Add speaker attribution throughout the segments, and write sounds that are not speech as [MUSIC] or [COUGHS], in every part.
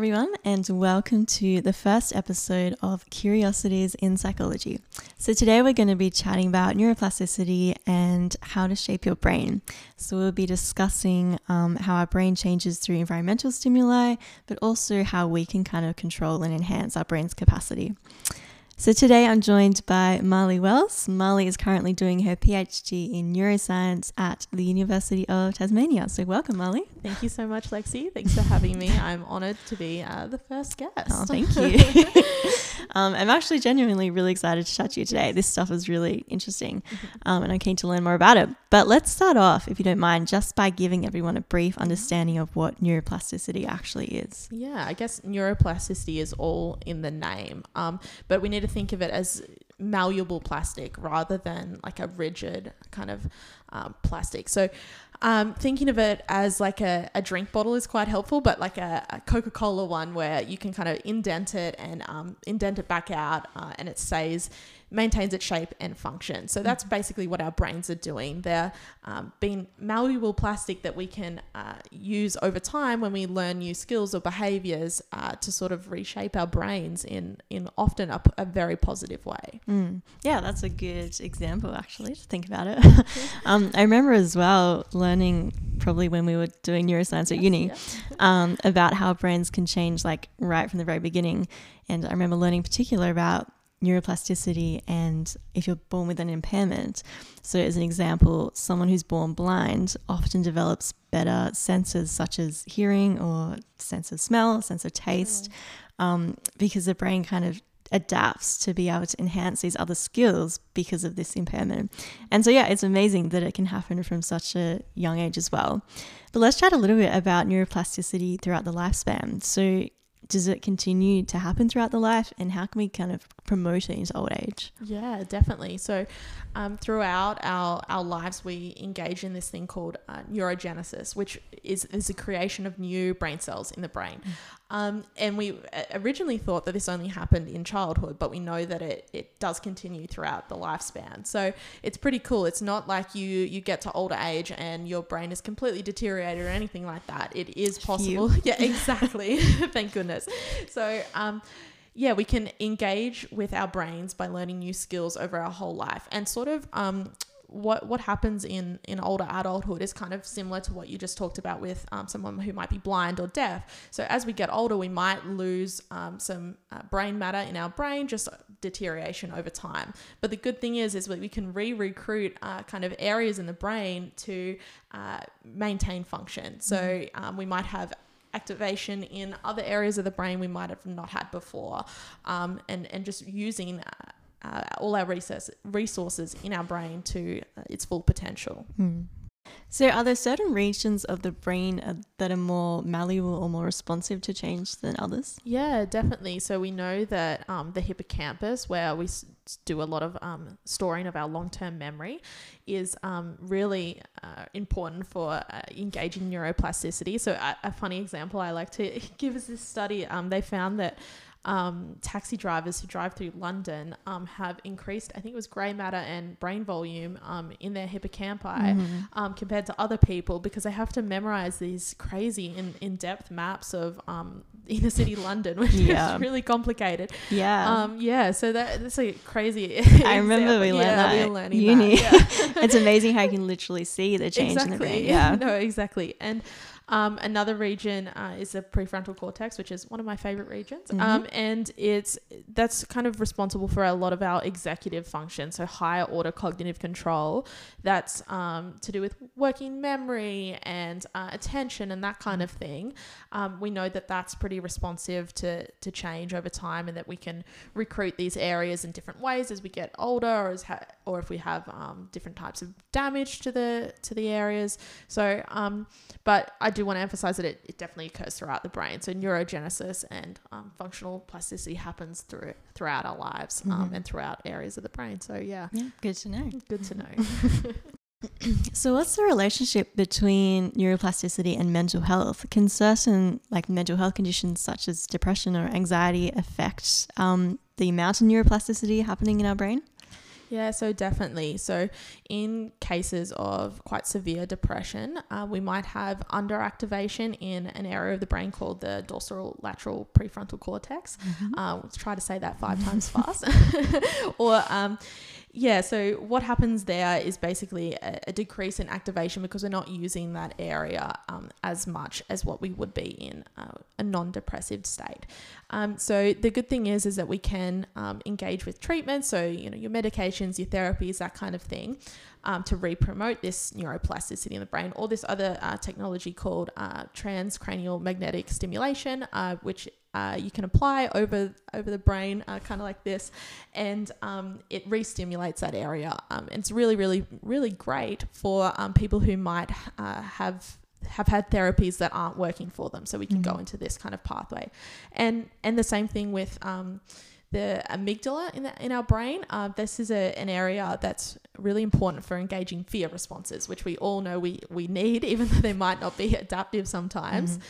Speaker 1: everyone, and welcome to the first episode of Curiosities in Psychology. So, today we're going to be chatting about neuroplasticity and how to shape your brain. So, we'll be discussing um, how our brain changes through environmental stimuli, but also how we can kind of control and enhance our brain's capacity. So today I'm joined by Marley Wells. Marley is currently doing her PhD in neuroscience at the University of Tasmania. So welcome, Marley.
Speaker 2: Thank you so much, Lexi. Thanks for having me. I'm honoured to be uh, the first guest.
Speaker 1: Oh, thank you. [LAUGHS] [LAUGHS] um, I'm actually genuinely really excited to chat to you today. This stuff is really interesting, mm-hmm. um, and I'm keen to learn more about it. But let's start off, if you don't mind, just by giving everyone a brief mm-hmm. understanding of what neuroplasticity actually is.
Speaker 2: Yeah, I guess neuroplasticity is all in the name, um, but we need to think of it as malleable plastic rather than like a rigid kind of um, plastic. So, um, thinking of it as like a, a drink bottle is quite helpful, but like a, a Coca Cola one where you can kind of indent it and um, indent it back out uh, and it stays maintains its shape and function. So that's mm-hmm. basically what our brains are doing. They're um, being malleable plastic that we can uh, use over time when we learn new skills or behaviors uh, to sort of reshape our brains in in often a, a very positive way.
Speaker 1: Mm. Yeah, that's a good example actually to think about it. [LAUGHS] um, I remember as well learning probably when we were doing neuroscience at uni um, about how brains can change like right from the very beginning. And I remember learning particular about neuroplasticity and if you're born with an impairment. So, as an example, someone who's born blind often develops better senses such as hearing or sense of smell, sense of taste, um, because the brain kind of adapts to be able to enhance these other skills because of this impairment. And so, yeah, it's amazing that it can happen from such a young age as well. But let's chat a little bit about neuroplasticity throughout the lifespan. So, does it continue to happen throughout the life and how can we kind of promote it into old age
Speaker 2: yeah definitely so um, throughout our, our lives we engage in this thing called uh, neurogenesis which is, is the creation of new brain cells in the brain mm. Um, and we uh, originally thought that this only happened in childhood but we know that it, it does continue throughout the lifespan. So it's pretty cool. It's not like you you get to older age and your brain is completely deteriorated or anything like that. It is possible. [LAUGHS] Yeah exactly. [LAUGHS] Thank goodness. So, um, yeah, we can engage with our brains by learning new skills over our whole life and sort of um, what what happens in in older adulthood is kind of similar to what you just talked about with um, someone who might be blind or deaf. So as we get older, we might lose um, some uh, brain matter in our brain, just deterioration over time. But the good thing is, is that we can re-recruit uh, kind of areas in the brain to uh, maintain function. So mm-hmm. um, we might have activation in other areas of the brain we might have not had before, um, and and just using. Uh, all our resources resources in our brain to uh, its full potential.
Speaker 1: Hmm. So, are there certain regions of the brain uh, that are more malleable or more responsive to change than others?
Speaker 2: Yeah, definitely. So, we know that um, the hippocampus, where we do a lot of um, storing of our long term memory, is um, really uh, important for uh, engaging neuroplasticity. So, a, a, funny example I like to [LAUGHS] give is this study. Um, they found that um, taxi drivers who drive through London um, have increased, I think it was grey matter and brain volume um, in their hippocampi mm-hmm. Um, compared to other people because they have to memorize these crazy in, in depth maps of um, [LAUGHS] inner city London, which yeah. is really complicated.
Speaker 1: Yeah.
Speaker 2: Um, yeah. So that, that's a crazy. [LAUGHS]
Speaker 1: I remember we learned yeah, that. We were learning uni. That, yeah. [LAUGHS] it's amazing how you can literally see the change exactly. in the brain. Yeah.
Speaker 2: no, exactly. And um, another region uh, is the prefrontal cortex, which is one of my favorite regions, mm-hmm. um, and it's that's kind of responsible for a lot of our executive functions, so higher order cognitive control. That's um, to do with working memory and uh, attention and that kind of thing. Um, we know that that's pretty responsive to to change over time, and that we can recruit these areas in different ways as we get older, or as ha- or if we have um, different types of damage to the to the areas. So, um, but I do do want to emphasize that it, it definitely occurs throughout the brain. So neurogenesis and um, functional plasticity happens through throughout our lives um, mm-hmm. and throughout areas of the brain. So yeah,
Speaker 1: yeah, good to know. [LAUGHS]
Speaker 2: Good to know. [LAUGHS]
Speaker 1: so what's the relationship between neuroplasticity and mental health can certain like mental health conditions such as depression or anxiety affect um, the amount of neuroplasticity happening in our brain
Speaker 2: Yeah, so definitely. So, in cases of quite severe depression, uh, we might have underactivation in an area of the brain called the dorsal lateral prefrontal cortex.
Speaker 1: Mm-hmm.
Speaker 2: Uh, let's try to say that five times [LAUGHS] fast. [LAUGHS] or, um, yeah, so what happens there is basically a, a, decrease in activation because we're not using that area um, as much as what we would be in uh, a non-depressive state. Um, so the good thing is is that we can um, engage with treatment, so you know your medications, your therapies, that kind of thing, um, to re-promote this neuroplasticity in the brain, or this other uh, technology called uh, transcranial magnetic stimulation, uh, which uh, you can apply over over the brain, uh, kind of like this, and um, it re-stimulates that area. Um, it's really, really, really great for um, people who might uh, have have had therapies that aren't working for them. So we can mm-hmm. go into this kind of pathway, and and the same thing with um, the amygdala in, the, in our brain. Uh, this is a, an area that's really important for engaging fear responses, which we all know we, we need, [LAUGHS] even though they might not be adaptive sometimes. Mm-hmm.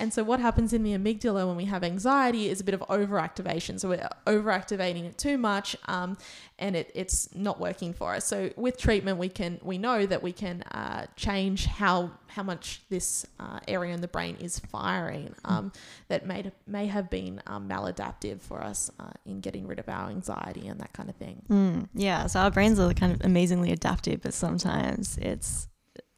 Speaker 2: And so, what happens in the amygdala when we have anxiety is a bit of overactivation. So, we're overactivating it too much, um, and it, it's not working for us. So, with treatment, we can we know that we can uh, change how how much this uh, area in the brain is firing um, that may may have been um, maladaptive for us uh, in getting rid of our anxiety and that kind of thing.
Speaker 1: Mm, yeah, so our brains are kind of amazingly adaptive, but sometimes it's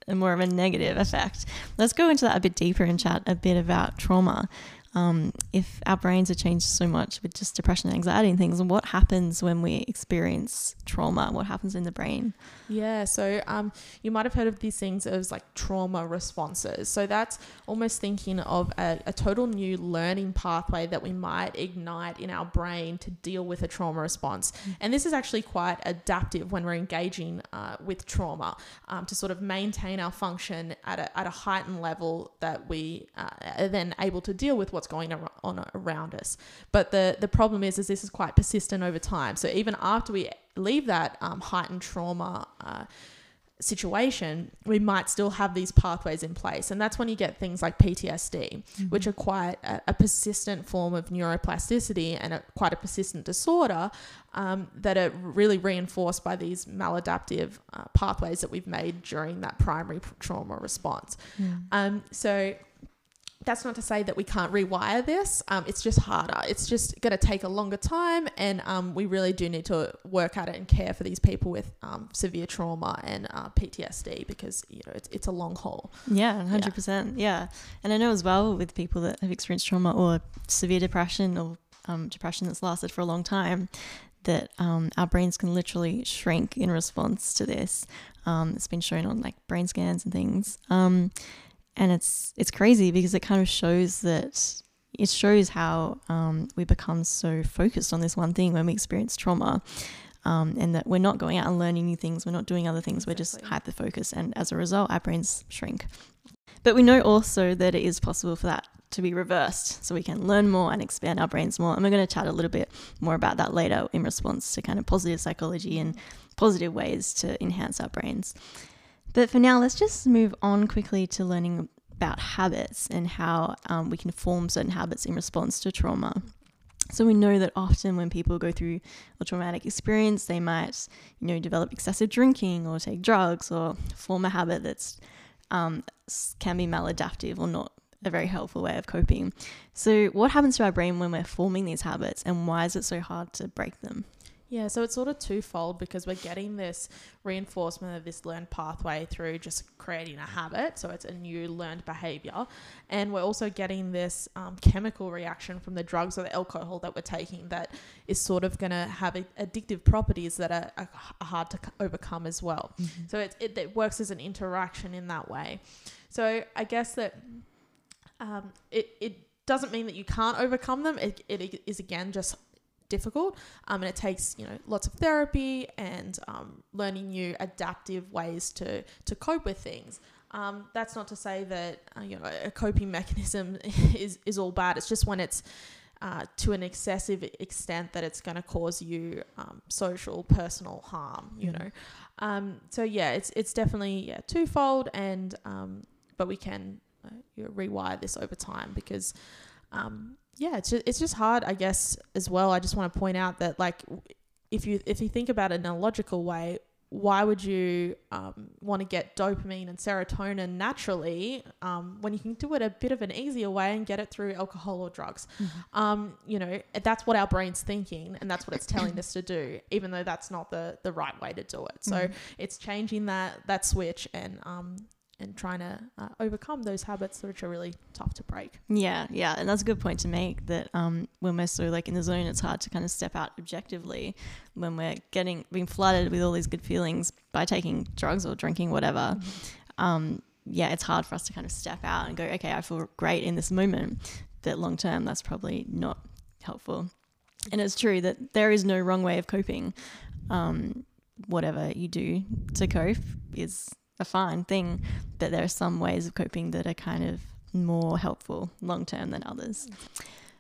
Speaker 1: more of a negative effect. Let's go into that a bit deeper and chat a bit about trauma um, if our brains are changed so much with just depression and anxiety and things, and what happens when we experience trauma? What happens in the brain?
Speaker 2: Yeah, so um, you might have heard of these things as like trauma responses. So that's almost thinking of a, a total new learning pathway that we might ignite in our brain to deal with a trauma response. Mm-hmm. And this is actually quite adaptive when we're engaging uh, with trauma um, to sort of maintain our function at a, at a heightened level that we uh, are then able to deal with what what's going on around us. But the the problem is, is this is quite persistent over time. So even after we leave that um, heightened trauma. Uh, situation, we might still have these pathways in place. And that's when you get things like PTSD, mm-hmm. which are quite a, a, persistent form of neuroplasticity and a, quite a persistent disorder um, that are really reinforced by these maladaptive uh, pathways that we've made during that primary trauma response. Mm. Um, so that's not to say that we can't rewire this. Um, it's just harder. It's just going to take a longer time, and um, we really do need to work at it and care for these people with um, severe trauma and uh, PTSD because you know it's, it's a long haul.
Speaker 1: Yeah, hundred yeah. percent. Yeah, and I know as well with people that have experienced trauma or severe depression or um, depression that's lasted for a long time, that um, our brains can literally shrink in response to this. Um, it's been shown on like brain scans and things. Um, and it's it's crazy because it kind of shows that it shows how um, we become so focused on this one thing when we experience trauma. Um, and that we're not going out and learning new things, we're not doing other things, exactly. we're just hyper focused, and as a result, our brains shrink. But we know also that it is possible for that to be reversed, so we can learn more and expand our brains more. And we're going to chat a little bit more about that later in response to kind of positive psychology and positive ways to enhance our brains. But for now, let's just move on quickly to learning about habits and how um, we can form certain habits in response to trauma. So we know that often when people go through a traumatic experience, they might, you know, develop excessive drinking or take drugs or form a habit that's um, can be maladaptive or not a very helpful way of coping. So what happens to our brain when we're forming these habits, and why is it so hard to break them?
Speaker 2: Yeah, so it's sort of twofold because we're getting this reinforcement of this learned pathway through just creating a habit. So it's a new learned behavior. And we're also getting this um, chemical reaction from the drugs or the alcohol that we're taking that is sort of going to have addictive properties that are, are, hard to overcome as well. Mm-hmm. So it, it, it, works as an interaction in that way. So I guess that um, it, it doesn't mean that you can't overcome them. It, it is again just difficult um, and it takes you know lots of therapy and um, learning new adaptive ways to to cope with things. Um, that's not to say that uh, you know a coping [LAUGHS] mechanism [LAUGHS] is is all bad. It's just when it's uh, to an excessive extent that it's going to cause you um, social personal harm you know. Um, so yeah it's it's definitely yeah twofold and um, but we can uh, you know, rewire this over time because um, yeah, it's just, it's just hard, I guess, as well. I just want to point out that like if you if you think about it in a logical way, why would you um, want to get dopamine and serotonin naturally um, when you can do it a bit of an easier way and get it through alcohol or drugs?
Speaker 1: Mm-hmm.
Speaker 2: Um, you know, that's what our brain's thinking and that's what it's telling us to do, [COUGHS] even though that's not the, the right way to do it. So
Speaker 1: Mhm.
Speaker 2: it's changing that, that switch and, um, and trying to uh, overcome those habits which are really tough to break.
Speaker 1: Yeah, yeah, and that's a good point to make. That um, when we're so like in the zone, it's hard to kind of step out objectively when we're getting being flooded with all these good feelings by taking drugs or drinking whatever. Um, yeah, it's hard for us to kind of step out and go, okay, I feel great in this moment, but long term, that's probably not helpful. And it's true that there is no wrong way of coping. Um, whatever you do to cope is a fine thing, but there are some ways of coping that are kind of more helpful long term than others.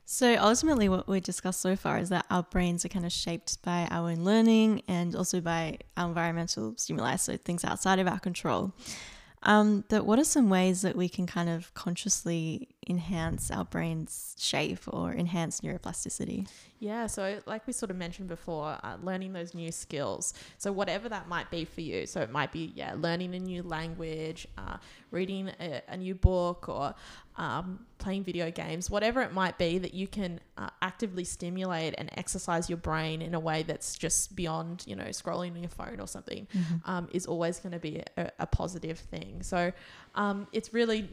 Speaker 1: So ultimately, what we discussed so far is that our brains are kind of shaped by our own learning and also by our environmental stimuli, so things outside of our control. Um, but what are some ways that we can kind of consciously enhance our brain's shape or enhance neuroplasticity?
Speaker 2: Yeah, so like we sort of mentioned before, uh, learning those new skills. So whatever that might be for you. So it might be yeah, learning a new language, uh, reading a, a new book, or um, playing video games. Whatever it might be that you can uh, actively stimulate and exercise your brain in a way that's just beyond you know scrolling on your phone or something um, is always going to be a, a positive thing. So um, it's really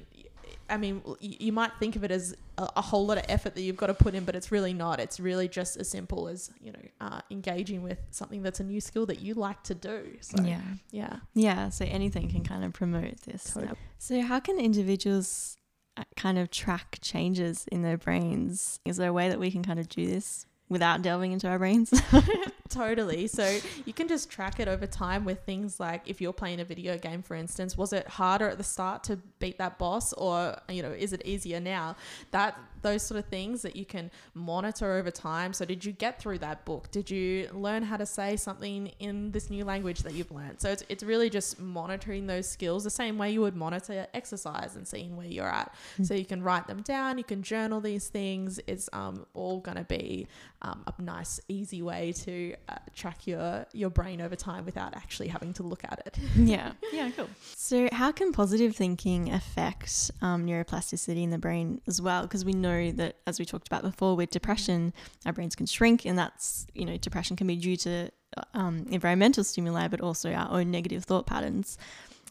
Speaker 2: I mean, you, you might think of it as a, a, whole lot of effort that you've got to put in, but it's really not. It's really just as simple as you know uh, engaging with something that's a new skill that you like to do. So
Speaker 1: yeah.
Speaker 2: yeah,
Speaker 1: Yeah, so anything can kind of promote this.
Speaker 2: Totally.
Speaker 1: So, how can individuals Uh, kind of track changes in their brains? Is there a way that we can kind of do this without delving into our brains? [LAUGHS]
Speaker 2: totally. So you can just track it over time with things like if you're playing a video game, for instance, was it harder at the start to beat that boss, or you know, is it easier now? That those sort of things that you can monitor over time. So did you get through that book? Did you learn how to say something in this new language that you've learned? So it's it's really just monitoring those skills the same way you would monitor exercise and seeing where you're at. So you can write them down. You can journal these things. It's um, all going to be um, a nice, easy way to uh, track your your brain over time without actually having to look at it. [LAUGHS]
Speaker 1: yeah, [LAUGHS] yeah, cool. So, how can positive thinking affect um, neuroplasticity in the brain as well? Because we know that, as we talked about before, with depression, our brains can shrink, and that's you know, depression can be due to um, environmental stimuli, but also our own negative thought patterns.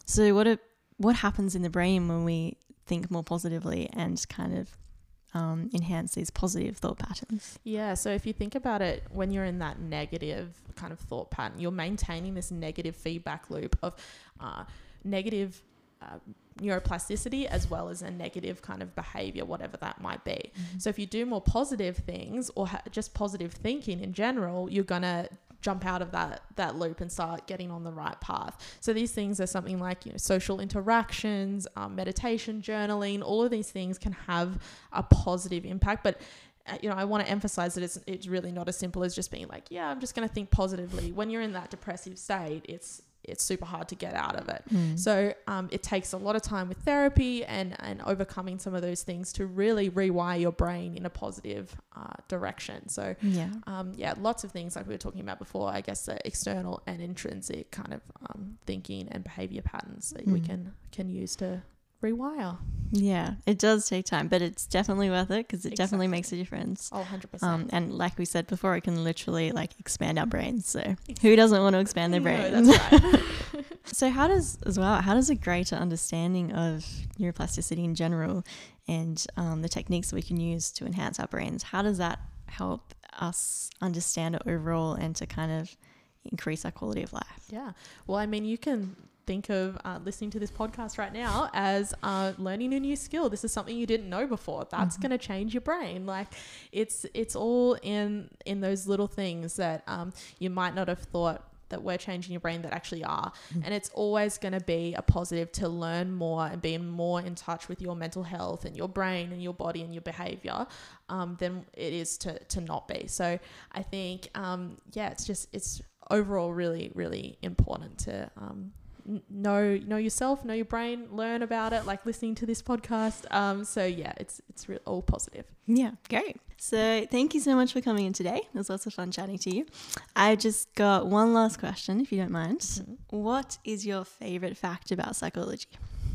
Speaker 1: So, what what happens in the brain when we think more positively and kind of um, enhance these positive thought patterns.
Speaker 2: Yeah. So if you think about it, when you're in that negative kind of thought pattern, you're maintaining this negative feedback loop of uh, negative. Uh, neuroplasticity as well as a negative kind of behavior whatever that might be
Speaker 1: Mm-hmm.
Speaker 2: so if you do more positive things or ha- just positive thinking in general you're going to jump out of that that loop and start getting on the right path. So these things are something like you know social interactions, um, meditation, journaling. All of these things can have a positive impact, but. Uh, you know, I want to emphasize that it's it's really not as simple as just being like, yeah, I'm just going to think positively. When you're in that depressive state, it's it's super hard to get out of it.
Speaker 1: Mm.
Speaker 2: So um, it takes a lot of time with therapy and, and overcoming some of those things to really rewire your brain in a positive uh, direction. So
Speaker 1: yeah.
Speaker 2: um, yeah, lots of things like we were talking about before. I guess the external and intrinsic kind of um, thinking and behavior patterns that we
Speaker 1: Mm.
Speaker 2: can can use to rewire.
Speaker 1: Yeah, it does take time, but it's definitely worth it because it definitely makes a difference.
Speaker 2: Oh, 100%.
Speaker 1: Um, and like we said before, it can literally like expand our brains. So who doesn't want to expand their
Speaker 2: No,
Speaker 1: brains?
Speaker 2: that's right. [LAUGHS] [LAUGHS]
Speaker 1: so how does as well? How does a greater understanding of neuroplasticity in general and um, the techniques we can use to enhance our brains? How does that help us understand it overall and to kind of increase our quality of life?
Speaker 2: Yeah. Well, I mean, you can think of uh, listening to this podcast right now as uh, learning a new skill. This is something you didn't know before. That's
Speaker 1: Mhm.
Speaker 2: going to change your brain. Like, it's it's all in in those little things that um, you might not have thought that were changing your brain that actually are.
Speaker 1: Mm.
Speaker 2: And it's always going to be a positive to learn more and be more in touch with your mental health and your brain and your body and your behavior um, than it is to, to not be. So I think, um, yeah, it's just, it's overall really, really important to um, know know yourself, know your brain, learn about it, like listening to this podcast. Um, so yeah, it's it's re- all positive.
Speaker 1: Yeah, great. So thank you so much for coming in today. It was lots of fun chatting to you. I just got one last question, if you don't mind.
Speaker 2: Mhm.
Speaker 1: What is your favorite fact about psychology?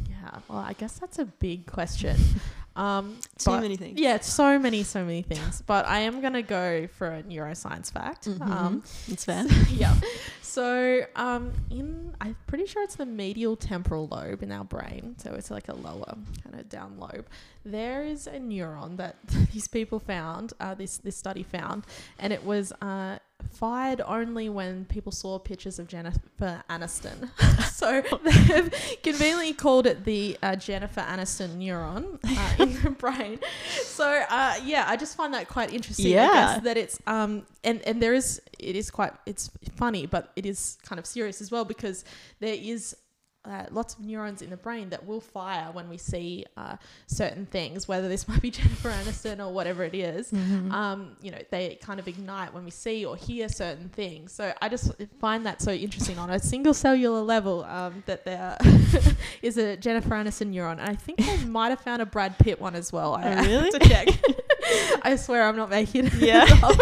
Speaker 2: Yeah, well, I guess that's a big question. [LAUGHS] Um,
Speaker 1: Too
Speaker 2: but-
Speaker 1: many things.
Speaker 2: Yeah, so many, so many things. [LAUGHS] But I am gonna go for a neuroscience fact.
Speaker 1: Mhm.
Speaker 2: Um,
Speaker 1: It's fair. [LAUGHS]
Speaker 2: yeah. So, um, in I'm pretty sure it's the medial temporal lobe in our brain. So it's like a lower kind of down lobe. There is a neuron that [LAUGHS] these people found. Uh, this this study found, and it was uh, fired only when people saw pictures of Jennifer Aniston. [LAUGHS] so [LAUGHS] they've conveniently called it the uh, Jennifer Aniston neuron uh, in [LAUGHS] the brain. So uh, yeah, I just find that quite interesting. I
Speaker 1: Yeah.
Speaker 2: guess, that it's um and and there is it is quite it's funny, but it is kind of serious as well because there is. Uh, lots of neurons in the brain that will fire when we see uh, certain things, whether this [LAUGHS] might be Jennifer Aniston or whatever it is.
Speaker 1: Mhm.
Speaker 2: Um, you know, they kind of ignite when we see or hear certain things. So I just find that so interesting on a single cellular level um, that there [LAUGHS] is a Jennifer Aniston neuron. And I think they [LAUGHS] might have found a Brad Pitt one as well. I
Speaker 1: Oh,
Speaker 2: have to check. I swear I'm not making it
Speaker 1: Yeah.
Speaker 2: up.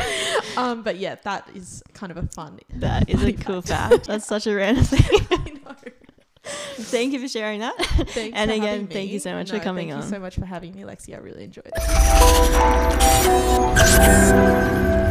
Speaker 2: Um, but yeah, that is kind of a fun.
Speaker 1: that is a cool
Speaker 2: fact.
Speaker 1: fact. That's such a random thing.
Speaker 2: I know. [LAUGHS]
Speaker 1: thank you for sharing that. [LAUGHS]
Speaker 2: Thanks
Speaker 1: and again, thank you so much
Speaker 2: no, for
Speaker 1: coming
Speaker 2: thank
Speaker 1: on.
Speaker 2: Thank you so much for having me, Lexi. I really enjoyed it. [LAUGHS]